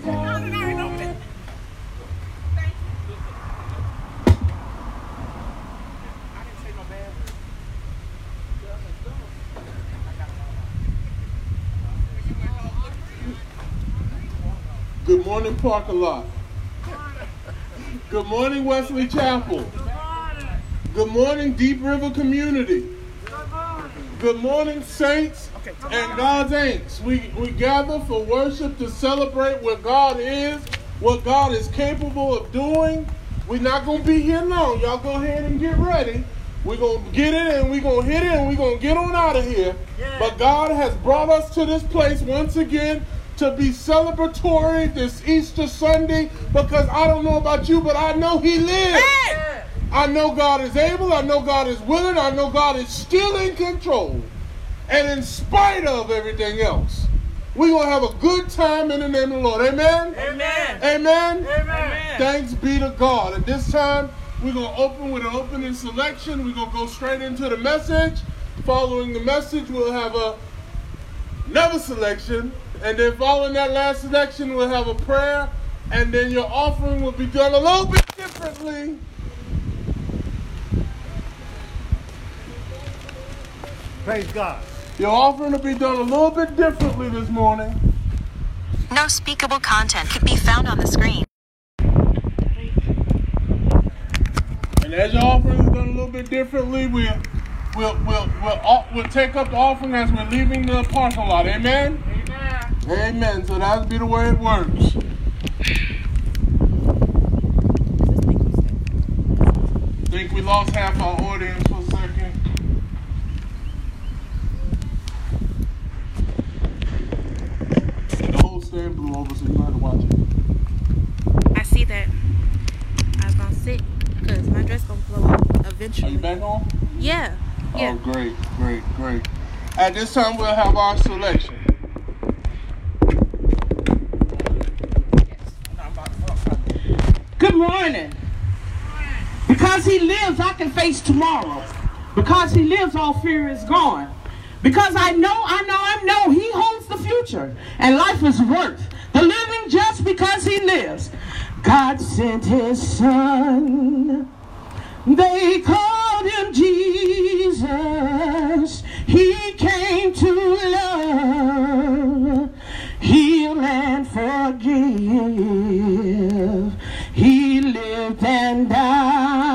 Good morning, parking lot. Good morning, Wesley Chapel. Good morning, Deep River Community. Good morning, saints and God's ain'ts. We, we gather for worship to celebrate what God is, what God is capable of doing. We're not going to be here long. Y'all go ahead and get ready. We're going to get it and we're going to hit it and we're going to get on out of here. But God has brought us to this place once again to be celebratory this Easter Sunday because I don't know about you, but I know He lives. I know God is able. I know God is willing. I know God is still in control. And in spite of everything else, we're going to have a good time in the name of the Lord. Amen? Amen. Amen? Amen. Thanks be to God. At this time, we're going to open with an opening selection. We're going to go straight into the message. Following the message, we'll have a, another selection. And then following that last selection, we'll have a prayer. And then your offering will be done a little bit differently. Praise God. Your offering will be done a little bit differently this morning. No speakable content could be found on the screen. And as your offering is done a little bit differently, we'll we'll we'll we'll, we'll, we'll take up the offering as we're leaving the parking lot. Amen. Amen. Amen. So that'll be the way it works. Think we lost half our audience for a second. Blew over, so you to watch it. I see that. I was gonna sit because my dress gonna blow up eventually. Are you back on? Yeah. Oh, yeah. Oh, great, great, great. At this time, we'll have our selection. Good morning. Because he lives, I can face tomorrow. Because he lives, all fear is gone. Because I know, I know, I know he holds future. And life is worth the living just because he lives. God sent his son. They called him Jesus. He came to love, heal, and forgive. He lived and died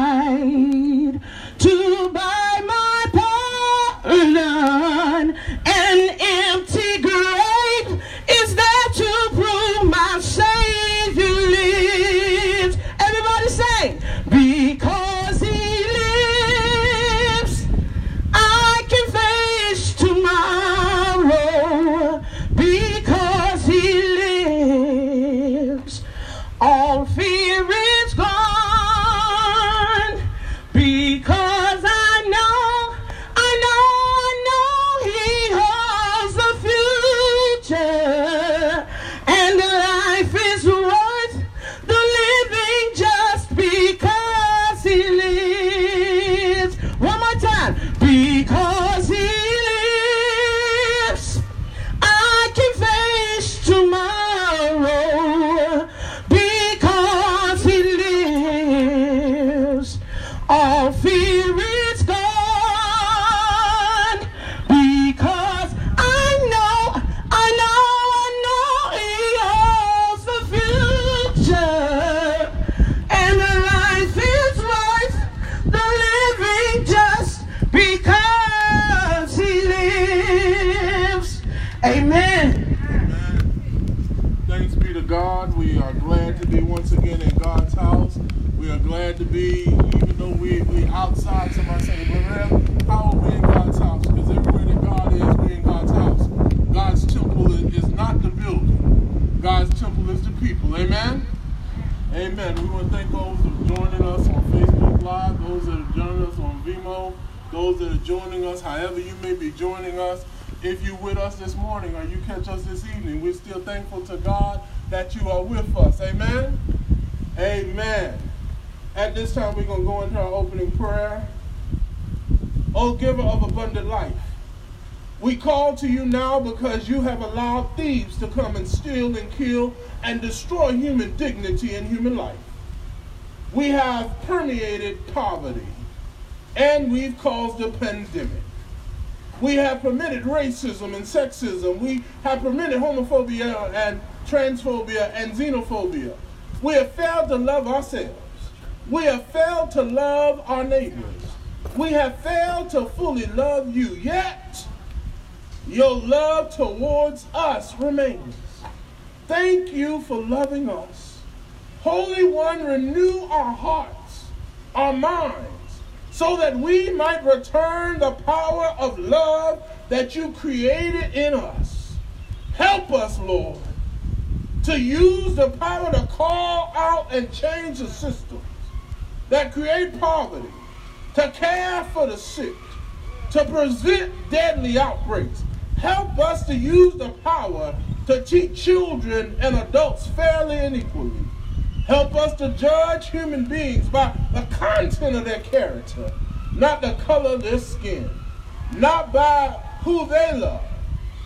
may be joining us. If you're with us this morning or you catch us this evening, we're still thankful to God that you are with us. Amen. Amen. At this time, we're going to go into our opening prayer. O giver of abundant life, We call to you now because you have allowed thieves to come and steal and kill and destroy human dignity and human life. We have permeated poverty and we've caused a pandemic. We have permitted racism and sexism. We have permitted homophobia and transphobia and xenophobia. We have failed to love ourselves. We have failed to love our neighbors. We have failed to fully love you. Yet, your love towards us remains. Thank you for loving us. Holy One, renew our hearts, our minds, so that we might return the power of love that you created in us. Help us, Lord, to use the power to call out and change the systems that create poverty, to care for the sick, to prevent deadly outbreaks. Help us to use the power to teach children and adults fairly and equally. Help us to judge human beings by the content of their character, not the color of their skin, not by who they love,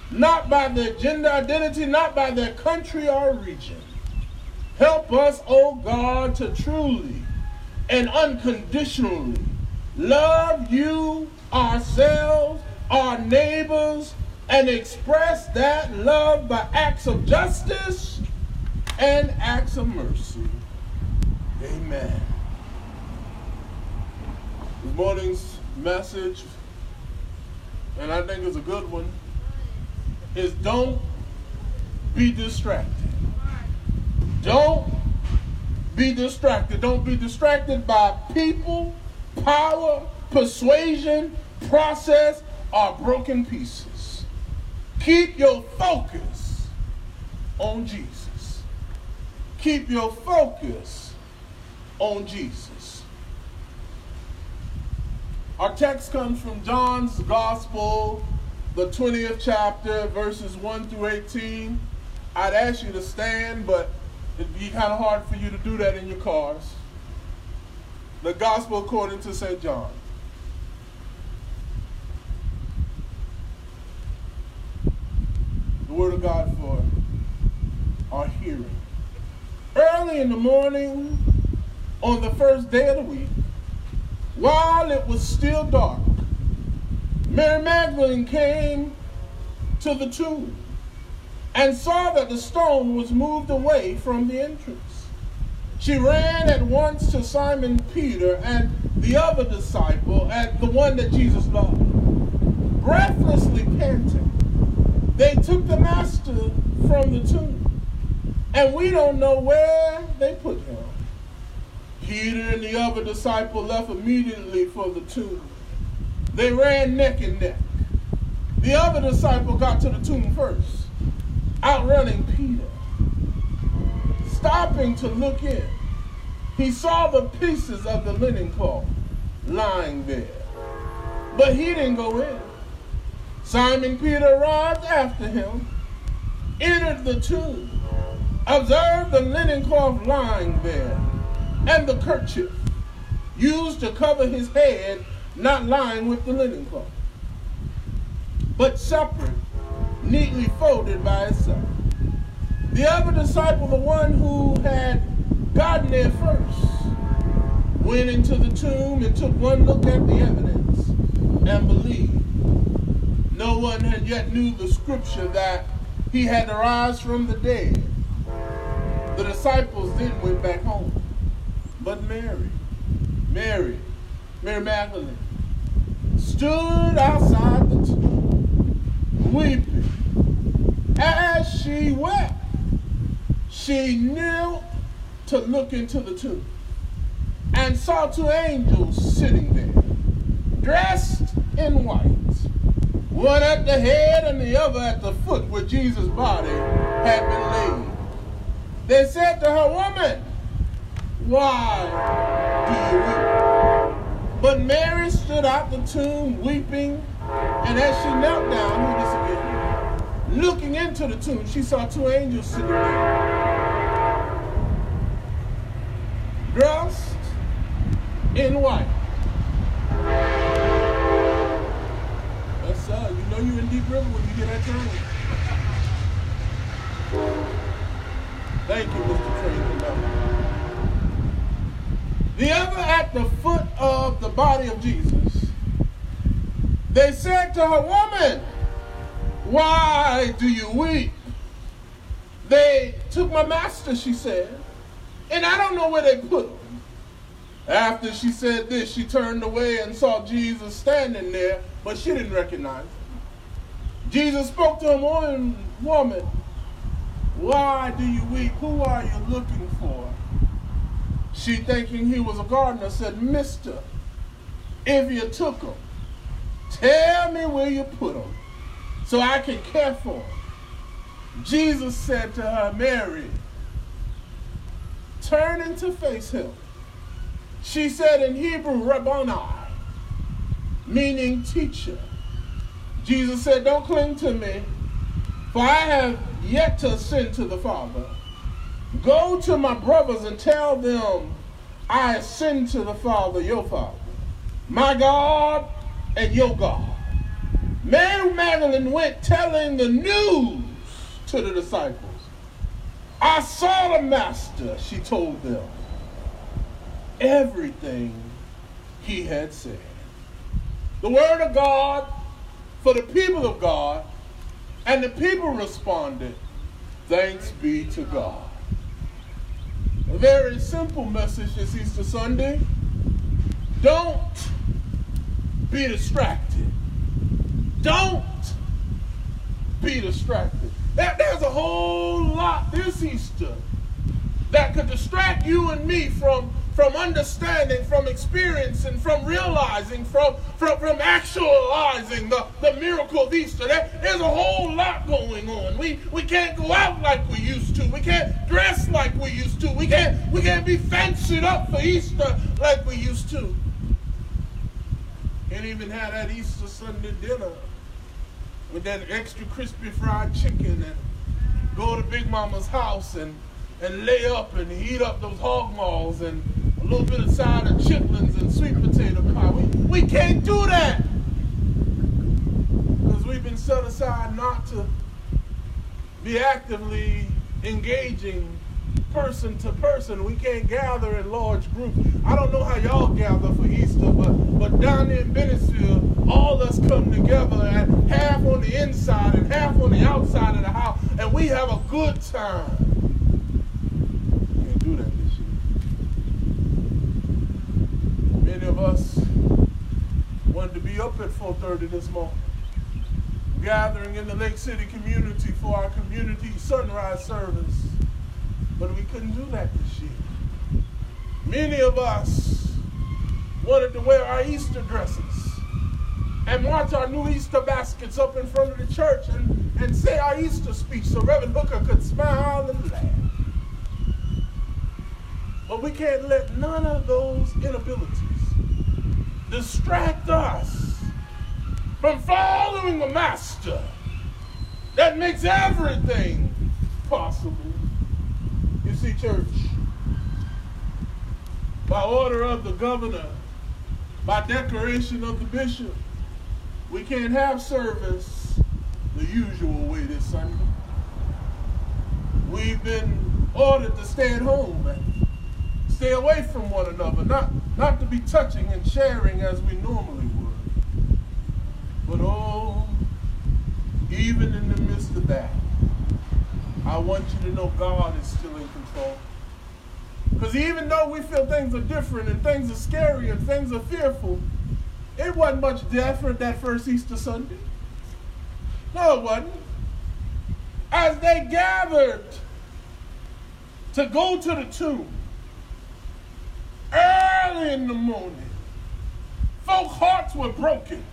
not by their gender identity, not by their country or region. Help us, O oh God, to truly and unconditionally love you, ourselves, our neighbors, and express that love by acts of justice and acts of mercy. Amen. This morning's message, and I think it's a good one, is don't be distracted. Don't be distracted. Don't be distracted by people, power, persuasion, process, or broken pieces. Keep your focus on Jesus. Keep your focus on Jesus. Our text comes from John's Gospel, the 20th chapter, verses 1 through 18. I'd ask you to stand, but it'd be kind of hard for you to do that in your cars. The Gospel according to St. John. The Word of God for our hearing. Early in the morning, on the first day of the week, while it was still dark, Mary Magdalene came to the tomb and saw that the stone was moved away from the entrance. She ran at once to Simon Peter and the other disciple, and the one that Jesus loved. Breathlessly panting, they took the master from the tomb. And we don't know where they put him. Peter and the other disciple left immediately for the tomb. They ran neck and neck. The other disciple got to the tomb first, outrunning Peter. Stopping to look in, he saw the pieces of the linen cloth lying there. But he didn't go in. Simon Peter arrived after him, entered the tomb, Observe the linen cloth lying there, and the kerchief used to cover his head, not lying with the linen cloth, but separate, neatly folded by itself. The other disciple, the one who had gotten there first, went into the tomb and took one look at the evidence and believed. No one had yet knew the scripture that he had arise from the dead the disciples then went back home. But Mary, Mary, Mary Magdalene, stood outside the tomb, weeping. As she wept, she knelt to look into the tomb and saw two angels sitting there, dressed in white, one at the head and the other at the foot where Jesus' body had been laid. They said to her, Woman, why do you weep? But Mary stood out the tomb weeping, and as she knelt down, looking into the tomb, she saw two angels sitting there, dressed in white. That's sir, you know you're in Deep River when you hear that turn. Thank you, Mr. Train The other at the foot of the body of Jesus, they said to her, Woman, why do you weep? They took my master, she said, and I don't know where they put him. After she said this, she turned away and saw Jesus standing there, but she didn't recognize him. Jesus spoke to him, Woman, why do you weep? Who are you looking for? She, thinking he was a gardener, said, Mister, if you took him, tell me where you put him so I can care for him. Jesus said to her, Mary, turning to face him. She said in Hebrew, Rabboni, meaning teacher. Jesus said, Don't cling to me, for I have yet to ascend to the Father. Go to my brothers and tell them I ascend to the Father, your Father, my God and your God. Mary Magdalene went telling the news to the disciples. I saw the Master, she told them, everything he had said. The Word of God for the people of God, and the people responded, Thanks be to God. A very simple message this Easter Sunday. Don't be distracted. Don't be distracted. There's a whole lot this Easter that could distract you and me from, from understanding, from experiencing, from realizing, from, from, from actualizing the, the miracle of Easter. There, there's a whole lot going on. We, we can't go out like we used to. We can't dress like we used to. We can't, we can't be fancied up for Easter like we used to. Can't even have that Easter Sunday dinner with that extra crispy fried chicken and go to Big Mama's house and, and lay up and heat up those hog maws and a little bit of side of chitlins and sweet potato pie. We, we can't do that because we've been set aside not to be actively engaging person to person. We can't gather in large groups. I don't know how y'all gather for Easter, but, but down in Bennettsville, all us come together and half on the inside and half on the outside of the house, and we have a good time. Can't do that this year. Many of us wanted to be up at 4.30 this morning gathering in the Lake City community for our community sunrise service but we couldn't do that this year. Many of us wanted to wear our Easter dresses and march our new Easter baskets up in front of the church and, and say our Easter speech so Reverend Hooker could smile and laugh. But we can't let none of those inabilities distract us from following the Master that makes everything possible You see, church, by order of the governor, by declaration of the bishop, we can't have service the usual way this Sunday. We've been ordered to stay at home stay away from one another, not, not to be touching and sharing as we normally would. But oh, even in the midst of that, I want you to know God is still in control. Because even though we feel things are different and things are scary and things are fearful, it wasn't much different that first Easter Sunday. No, it wasn't. As they gathered to go to the tomb early in the morning, Folk hearts were broken.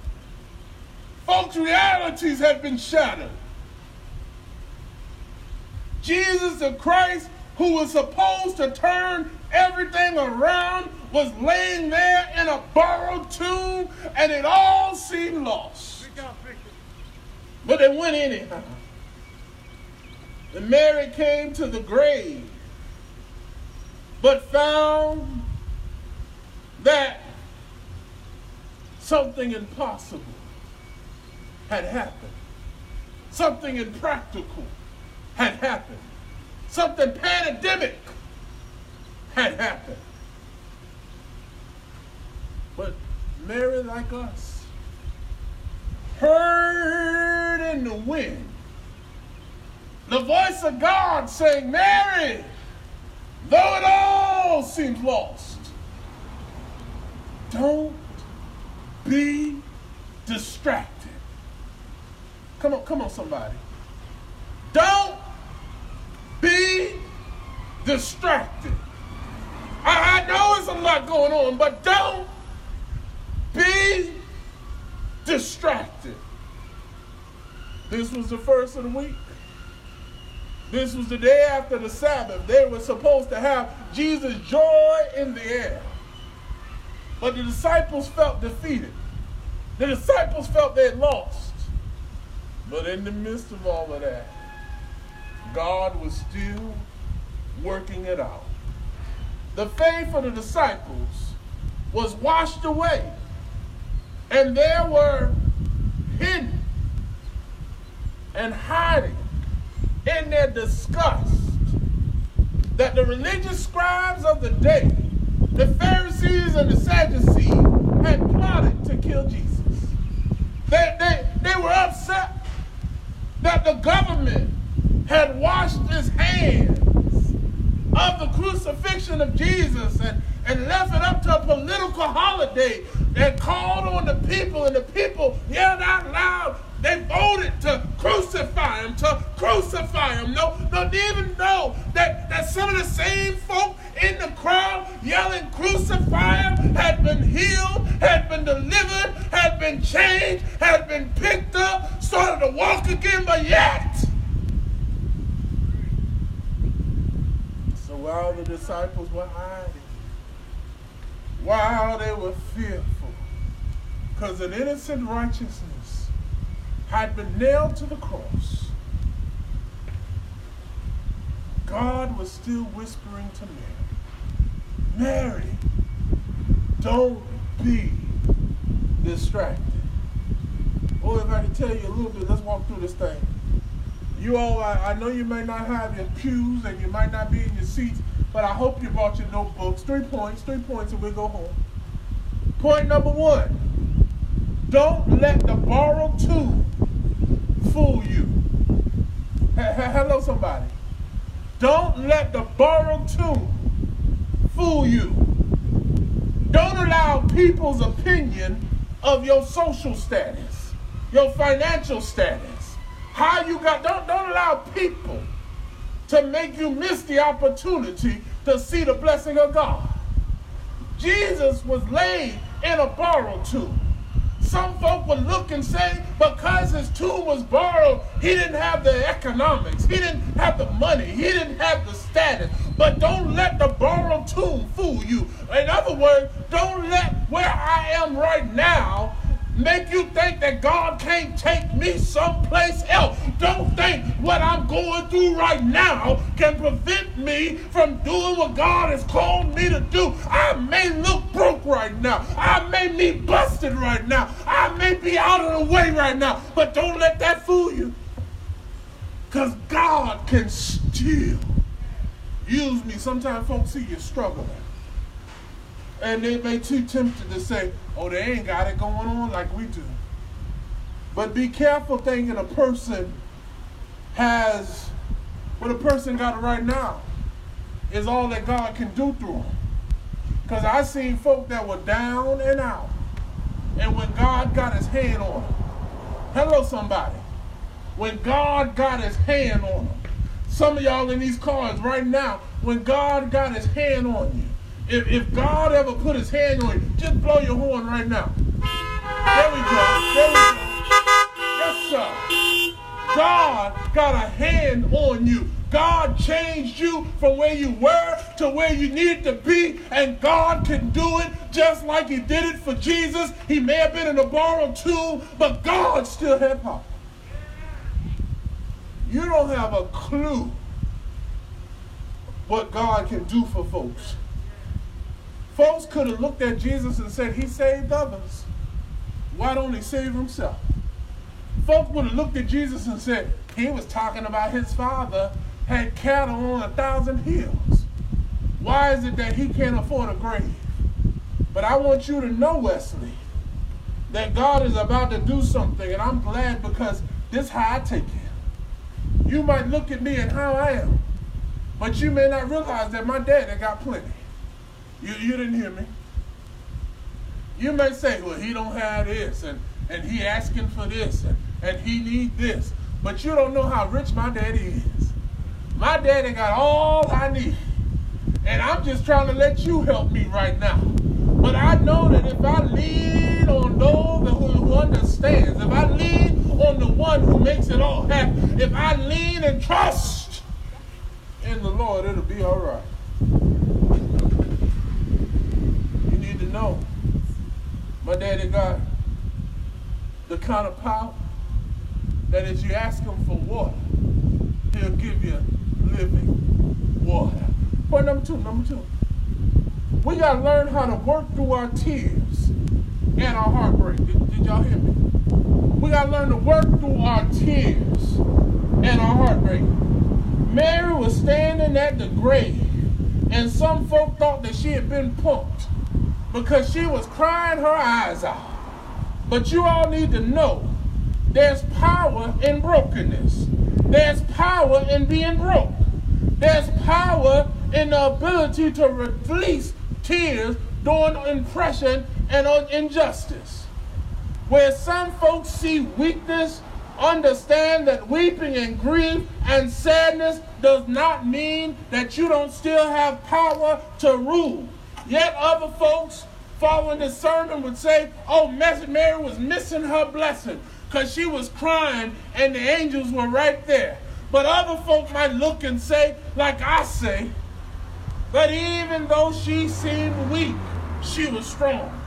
Folks' realities had been shattered. Jesus the Christ, who was supposed to turn everything around, was laying there in a borrowed tomb, and it all seemed lost. But it went anyhow. And Mary came to the grave, but found that something impossible had happened. Something impractical had happened. Something pandemic had happened. But Mary, like us, heard in the wind the voice of God saying, Mary, though it all seems lost, don't be distracted. Come on, come on, somebody. Don't be distracted. I, I know there's a lot going on, but don't be distracted. This was the first of the week. This was the day after the Sabbath. They were supposed to have Jesus' joy in the air. But the disciples felt defeated. The disciples felt they had lost. But in the midst of all of that, God was still working it out. The faith of the disciples was washed away, and they were hidden and hiding in their disgust that the religious scribes of the day, the Pharisees and the Sadducees, had plotted to kill Jesus. They, they, they were upset that the government had washed its hands of the crucifixion of Jesus and, and left it up to a political holiday and called on the people, and the people yelled out loud, they voted to crucify him, to crucify him. No, no, they even know that, that some of the same folk in the crowd yelling, crucify him, had been healed, had been delivered, had been changed, had been picked up, started to walk again, but yet. So while the disciples were hiding, while they were fearful, because an innocent righteousness had been nailed to the cross, God was still whispering to Mary, Mary, don't be distracted. Oh, if I can tell you a little bit, let's walk through this thing. You all, I, I know you may not have your pews and you might not be in your seats, but I hope you brought your notebooks. Three points, three points, and we'll go home. Point number one don't let the borrowed tomb fool you. Hello, somebody. Don't let the borrowed tomb fool you. Don't allow people's opinion of your social status, your financial status, how you got. Don't, don't allow people to make you miss the opportunity to see the blessing of God. Jesus was laid in a borrowed tomb. Some folk would look and say, because his tomb was borrowed, he didn't have the economics, he didn't have the money, he didn't have the status. But don't let the borrowed tomb fool you. In other words, don't let where I am right now make you think that God can't take me someplace else. Don't think what I'm going through right now can prevent me from doing what God has called me to do. I may look broke right now. I may be busted right now. I may be out of the way right now. But don't let that fool you. Because God can still use me. Sometimes folks see you struggling. And they may too tempted to say, oh, they ain't got it going on like we do. But be careful thinking a person has what a person got right now is all that God can do through them. Because I seen folk that were down and out. And when God got his hand on them, hello somebody, when God got his hand on them, some of y'all in these cars right now, when God got his hand on you, if, if God ever put his hand on you, just blow your horn right now. There we go. There we go. Yes, sir. God got a hand on you. God changed you from where you were to where you needed to be, and God can do it just like He did it for Jesus. He may have been in a borrowed tomb, but God still had power. You don't have a clue what God can do for folks. Folks could have looked at Jesus and said, He saved others. Why don't He save Himself? folks would have looked at Jesus and said, he was talking about his father had cattle on a thousand hills. Why is it that he can't afford a grave? But I want you to know, Wesley, that God is about to do something, and I'm glad because this is how I take it. You might look at me and how I am, but you may not realize that my daddy got plenty. You, you didn't hear me. You may say, well, he don't have this, and, and he asking for this, and, and he need this. But you don't know how rich my daddy is. My daddy got all I need. And I'm just trying to let you help me right now. But I know that if I lean on those who, who understands, if I lean on the one who makes it all happen, if I lean and trust in the Lord, it'll be all right. You need to know my daddy got the kind of power that if you ask him for water, he'll give you living water. Point number two, number two. We got to learn how to work through our tears and our heartbreak. Did, did y'all hear me? We got to learn to work through our tears and our heartbreak. Mary was standing at the grave, and some folk thought that she had been punked because she was crying her eyes out. But you all need to know there's power in brokenness. There's power in being broke. There's power in the ability to release tears during oppression and injustice. Where some folks see weakness, understand that weeping and grief and sadness does not mean that you don't still have power to rule. Yet other folks following the sermon would say, oh, Mary was missing her blessing because she was crying and the angels were right there. But other folks might look and say, like I say, that even though she seemed weak, she was strong.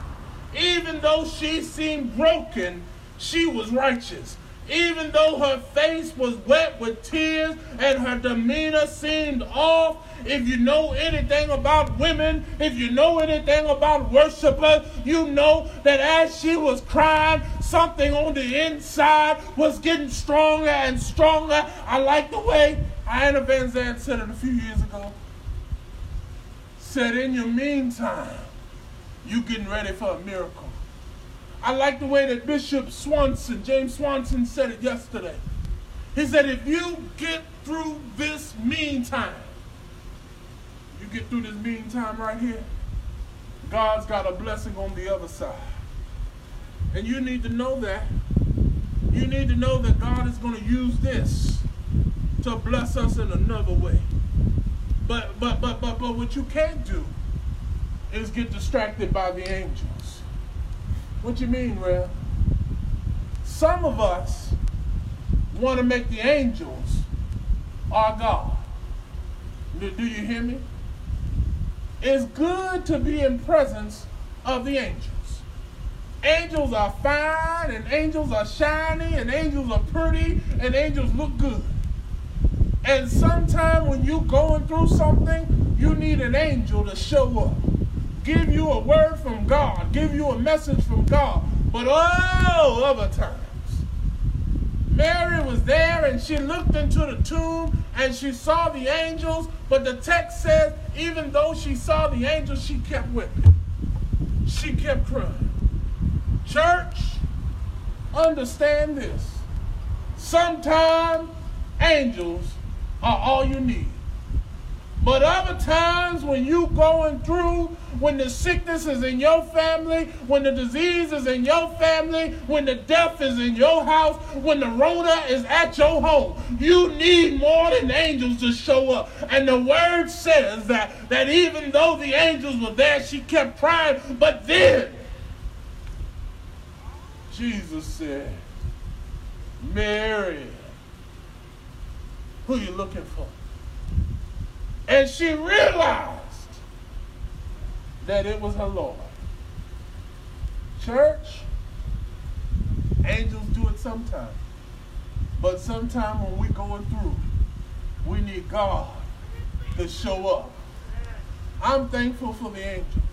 Even though she seemed broken, she was righteous. Even though her face was wet with tears and her demeanor seemed off, if you know anything about women, if you know anything about worshipers, you know that as she was crying, something on the inside was getting stronger and stronger. I like the way Iyanla Vanzant said it a few years ago. Said, in your meantime, you getting ready for a miracle. I like the way that Bishop Swanson, James Swanson, said it yesterday. He said, if you get through this meantime, you get through this meantime right here, God's got a blessing on the other side. And you need to know that. You need to know that God is going to use this to bless us in another way. But but but but but what you can't do is get distracted by the angels. What you mean, Rev? Some of us want to make the angels our God. Do, do you hear me? It's good to be in presence of the angels. Angels are fine, and angels are shiny, and angels are pretty, and angels look good. And sometimes when you're going through something, you need an angel to show up give you a word from God, give you a message from God. But all other times, Mary was there and she looked into the tomb and she saw the angels, but the text says even though she saw the angels, she kept weeping. She kept crying. Church, understand this. Sometimes angels are all you need. But other times when you going through, when the sickness is in your family, when the disease is in your family, when the death is in your house, when the Rona is at your home, you need more than angels to show up. And the word says that, that even though the angels were there, she kept crying. But then Jesus said, Mary, who are you looking for? And she realized that it was her Lord. Church, angels do it sometimes. But sometimes when we're going through, we need God to show up. I'm thankful for the angels.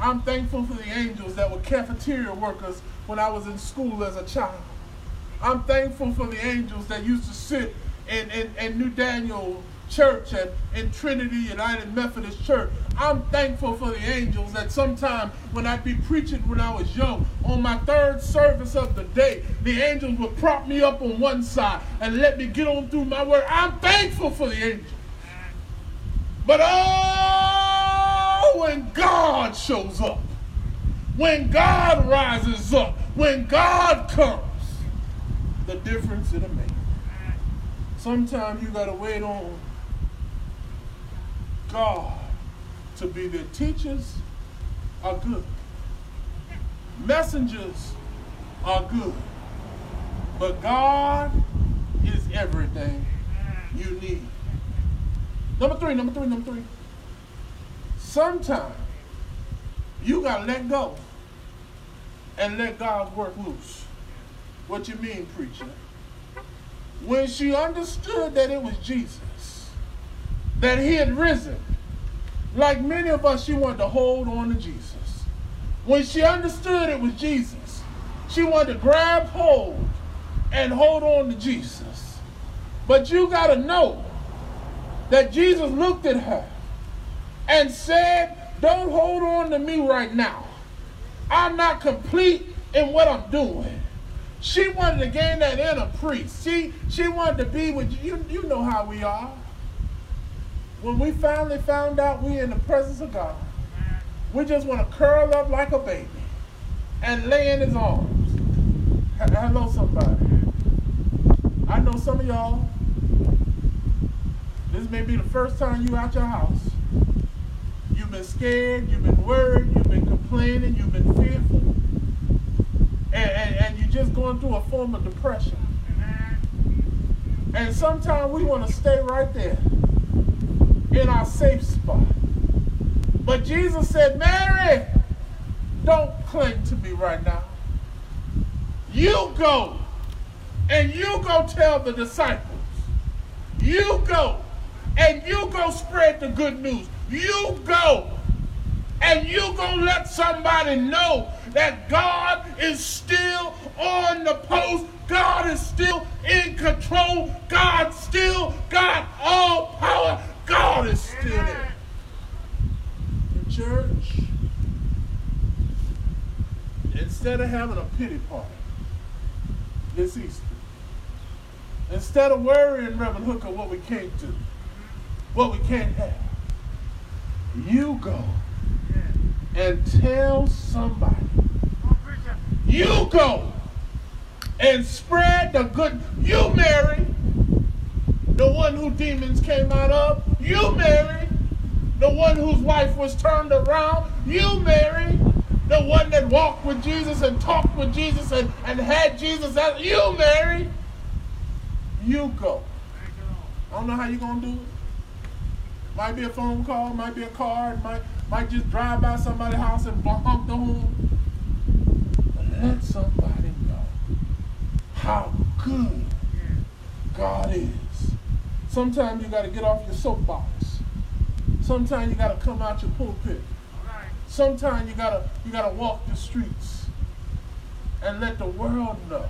I'm thankful for the angels that were cafeteria workers when I was in school as a child. I'm thankful for the angels that used to sit in, in, in New Daniel Church and in Trinity United Methodist Church. I'm thankful for the angels that sometime when I'd be preaching when I was young, on my third service of the day, the angels would prop me up on one side and let me get on through my work. I'm thankful for the angels. But oh, when God shows up, when God rises up, when God comes, the difference it'll make. Sometimes you gotta wait on God to be their Teachers are good. Messengers are good. But God is everything you need. Number three, number three, number three. Sometimes you gotta let go and let God's work loose. What you mean, preacher? When she understood that it was Jesus, that he had risen, like many of us, she wanted to hold on to Jesus. When she understood it was Jesus, she wanted to grab hold and hold on to Jesus. But you got to know that Jesus looked at her and said, Don't hold on to me right now. I'm not complete in what I'm doing. She wanted to gain that inner priest. She, she wanted to be with you. You know how we are. When we finally found out we're in the presence of God, we just want to curl up like a baby and lay in his arms. Hello, somebody. I know some of y'all, this may be the first time you out your house. You've been scared, you've been worried, you've been complaining, you've been fearful. And, and, and you're just going through a form of depression. And sometimes we want to stay right there in our safe spot. But Jesus said, Mary, don't cling to me right now. You go and you go tell the disciples. You go and you go spread the good news. You go and you gonna let somebody know that God is still on the post. God is still in control. God still got all power. God is still there. The church, instead of having a pity party this Easter, instead of worrying, Reverend Hooker, what we can't do, what we can't have, you go and tell somebody. You go and spread the good. You, Mary, the one who demons came out of. You, Mary, the one whose life was turned around. You, Mary, the one that walked with Jesus and talked with Jesus and, and had Jesus as you, Mary. You go. I don't know how you're going to do it. Might be a phone call, might be a card, might, might just drive by somebody's house and bump the horn. Let somebody know how good God is. Sometimes you got to get off your soapbox. Sometimes you got to come out your pulpit. Sometimes you got to you got to walk the streets and let the world know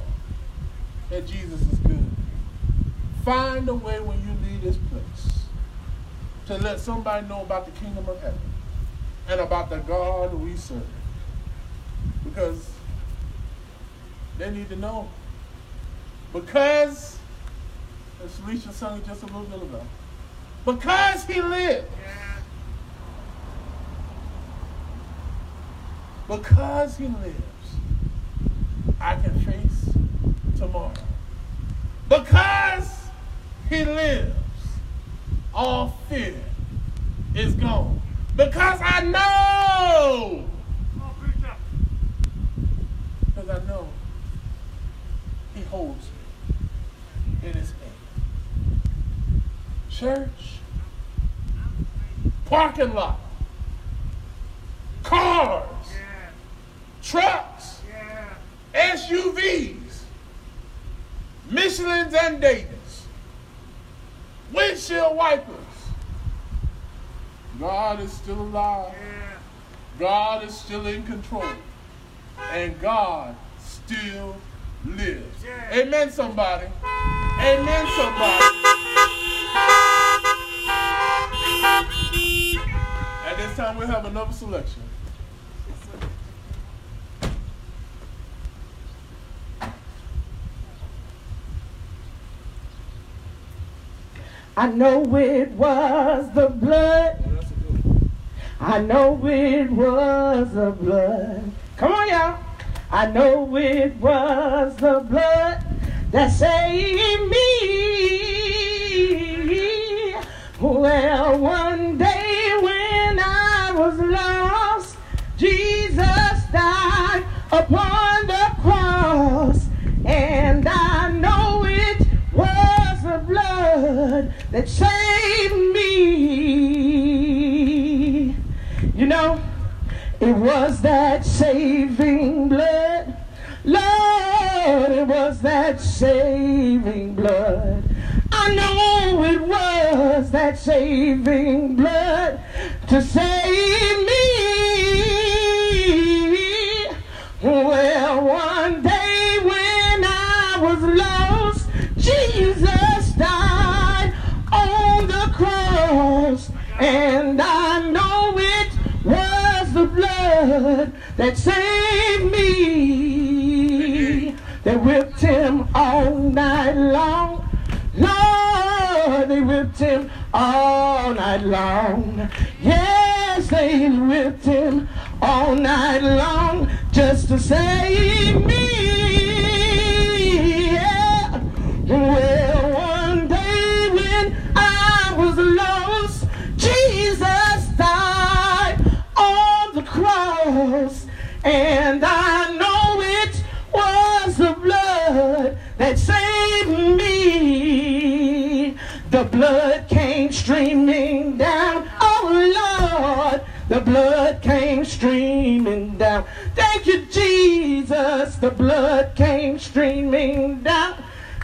that Jesus is good. Find a way when you leave this place to let somebody know about the kingdom of heaven and about the God we serve. Because they need to know. Because, as Felicia sung just a little bit ago, because he lives. Because he lives, I can face tomorrow. Because he lives, all fear is gone. Because I know. Because I know he holds me in his hand. Church, parking lot, cars, trucks, SUVs, Michelin's and Dayton's, windshield wipers. God is still alive. God is still in control. And God still lives. Amen, somebody. Amen, somebody. At this time, we'll have another selection. I know it was the blood. I know it was the blood. Come on, y'all. I know it was the blood that saved me. That saved me. You know, it was that saving blood. Lord, it was that saving blood. I know it was that saving blood to save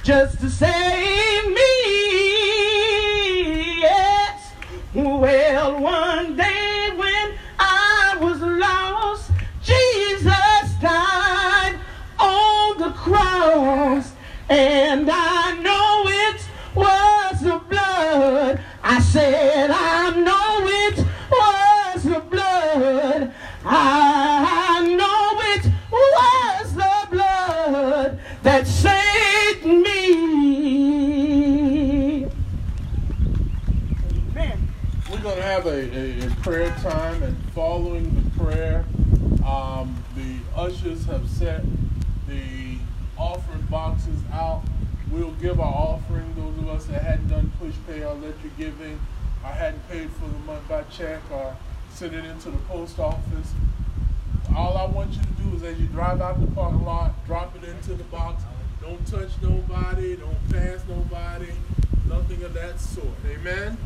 just to save prayer, um, the ushers have set the offering boxes out. We'll give our offering. Those of us that hadn't done push pay or your giving, or hadn't paid for the month by check, or sent it into the post office. All I want you to do is as you drive out the parking lot, drop it into the box. Don't touch nobody, don't pass nobody, nothing of that sort. Amen?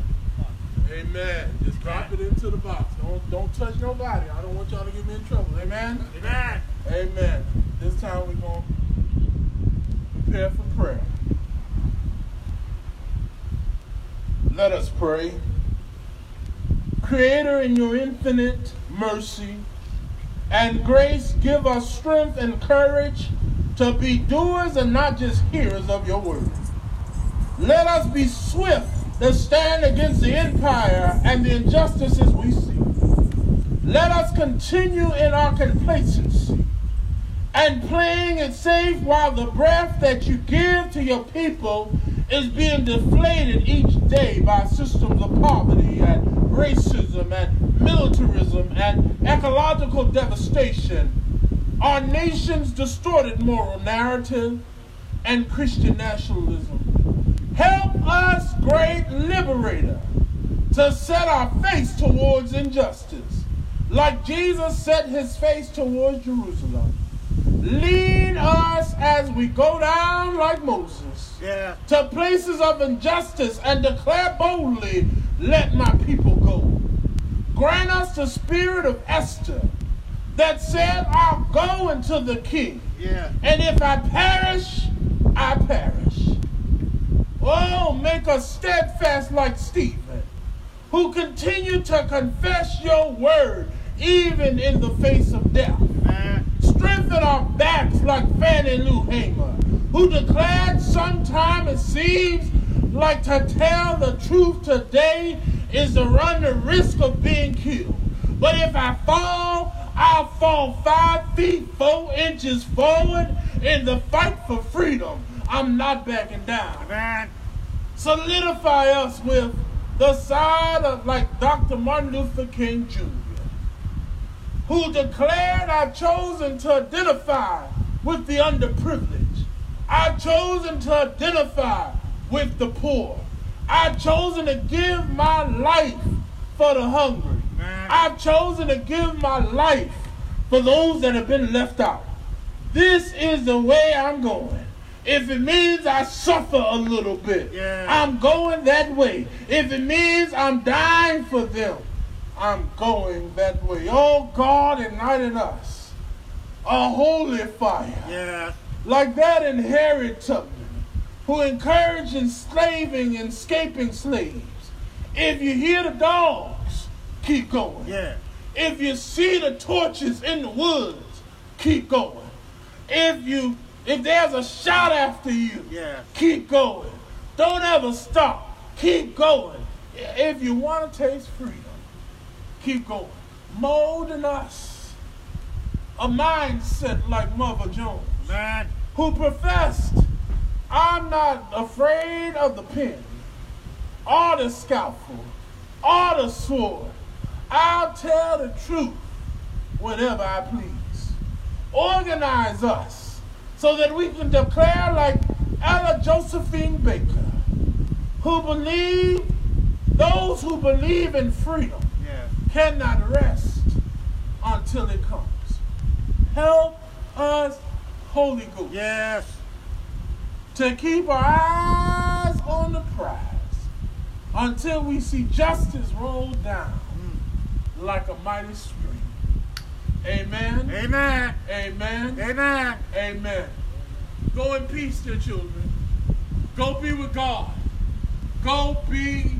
Amen. Just drop it into the box. Don't don't touch nobody. I don't want y'all to get me in trouble. Amen? Amen. Amen. This time we're going to prepare for prayer. Let us pray. Creator, in your infinite mercy and grace, give us strength and courage to be doers and not just hearers of your word. Let us be swift to stand against the empire and the injustices we see. Let us continue in our complacency and playing it safe while the breath that you give to your people is being deflated each day by systems of poverty and racism and militarism and ecological devastation, our nation's distorted moral narrative, and Christian nationalism. Help us, great liberator, to set our face towards injustice, like Jesus set his face towards Jerusalem. Lead us as we go down like Moses Yeah. to places of injustice and declare boldly, Let my people go. Grant us the spirit of Esther that said, I'll go into the king, Yeah. and if I perish, I perish. Oh, make us steadfast like Stephen, who continued to confess your word even in the face of death. Amen. Strengthen strengthen our backs like Fannie Lou Hamer, who declared sometime it seems like to tell the truth today is to run the risk of being killed. But if I fall, I'll fall five feet, four inches forward in the fight for freedom. I'm not backing down. Amen. Solidify us with the side of like Dr. Martin Luther King Jr., who declared, I've chosen to identify with the underprivileged. I've chosen to identify with the poor. I've chosen to give my life for the hungry. Amen. I've chosen to give my life for those that have been left out. This is the way I'm going. If it means I suffer a little bit, Yeah. I'm going that way. If it means I'm dying for them, I'm going that way. Oh God, ignite in us a holy fire Yeah. like that in Harriet Tubman, who encouraged enslaving and escaping slaves. If you hear the dogs, keep going. Yeah. If you see the torches in the woods, keep going. If you if there's a shot after you, Yeah. keep going. Don't ever stop. Keep going. If you want to taste freedom, keep going. Mold in us a mindset like Mother Jones Man. who professed, I'm not afraid of the pen, or the scalpel, or the sword. I'll tell the truth whenever I please. Organize us so that we can declare like Ella Josephine Baker, who believe, those who believe in freedom Yeah. cannot rest until it comes. Help us, Holy Ghost, Yes. to keep our eyes on the prize until we see justice roll down mm. like a mighty stream. Amen. Amen. Amen. Amen. Amen. Go in peace, dear children. Go be with God. Go be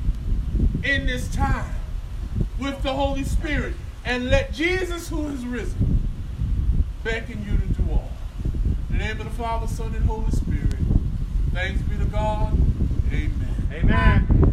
in this time with the Holy Spirit. And let Jesus, who is risen, beckon you to do all. In the name of the Father, Son, and Holy Spirit. Thanks be to God. Amen. Amen.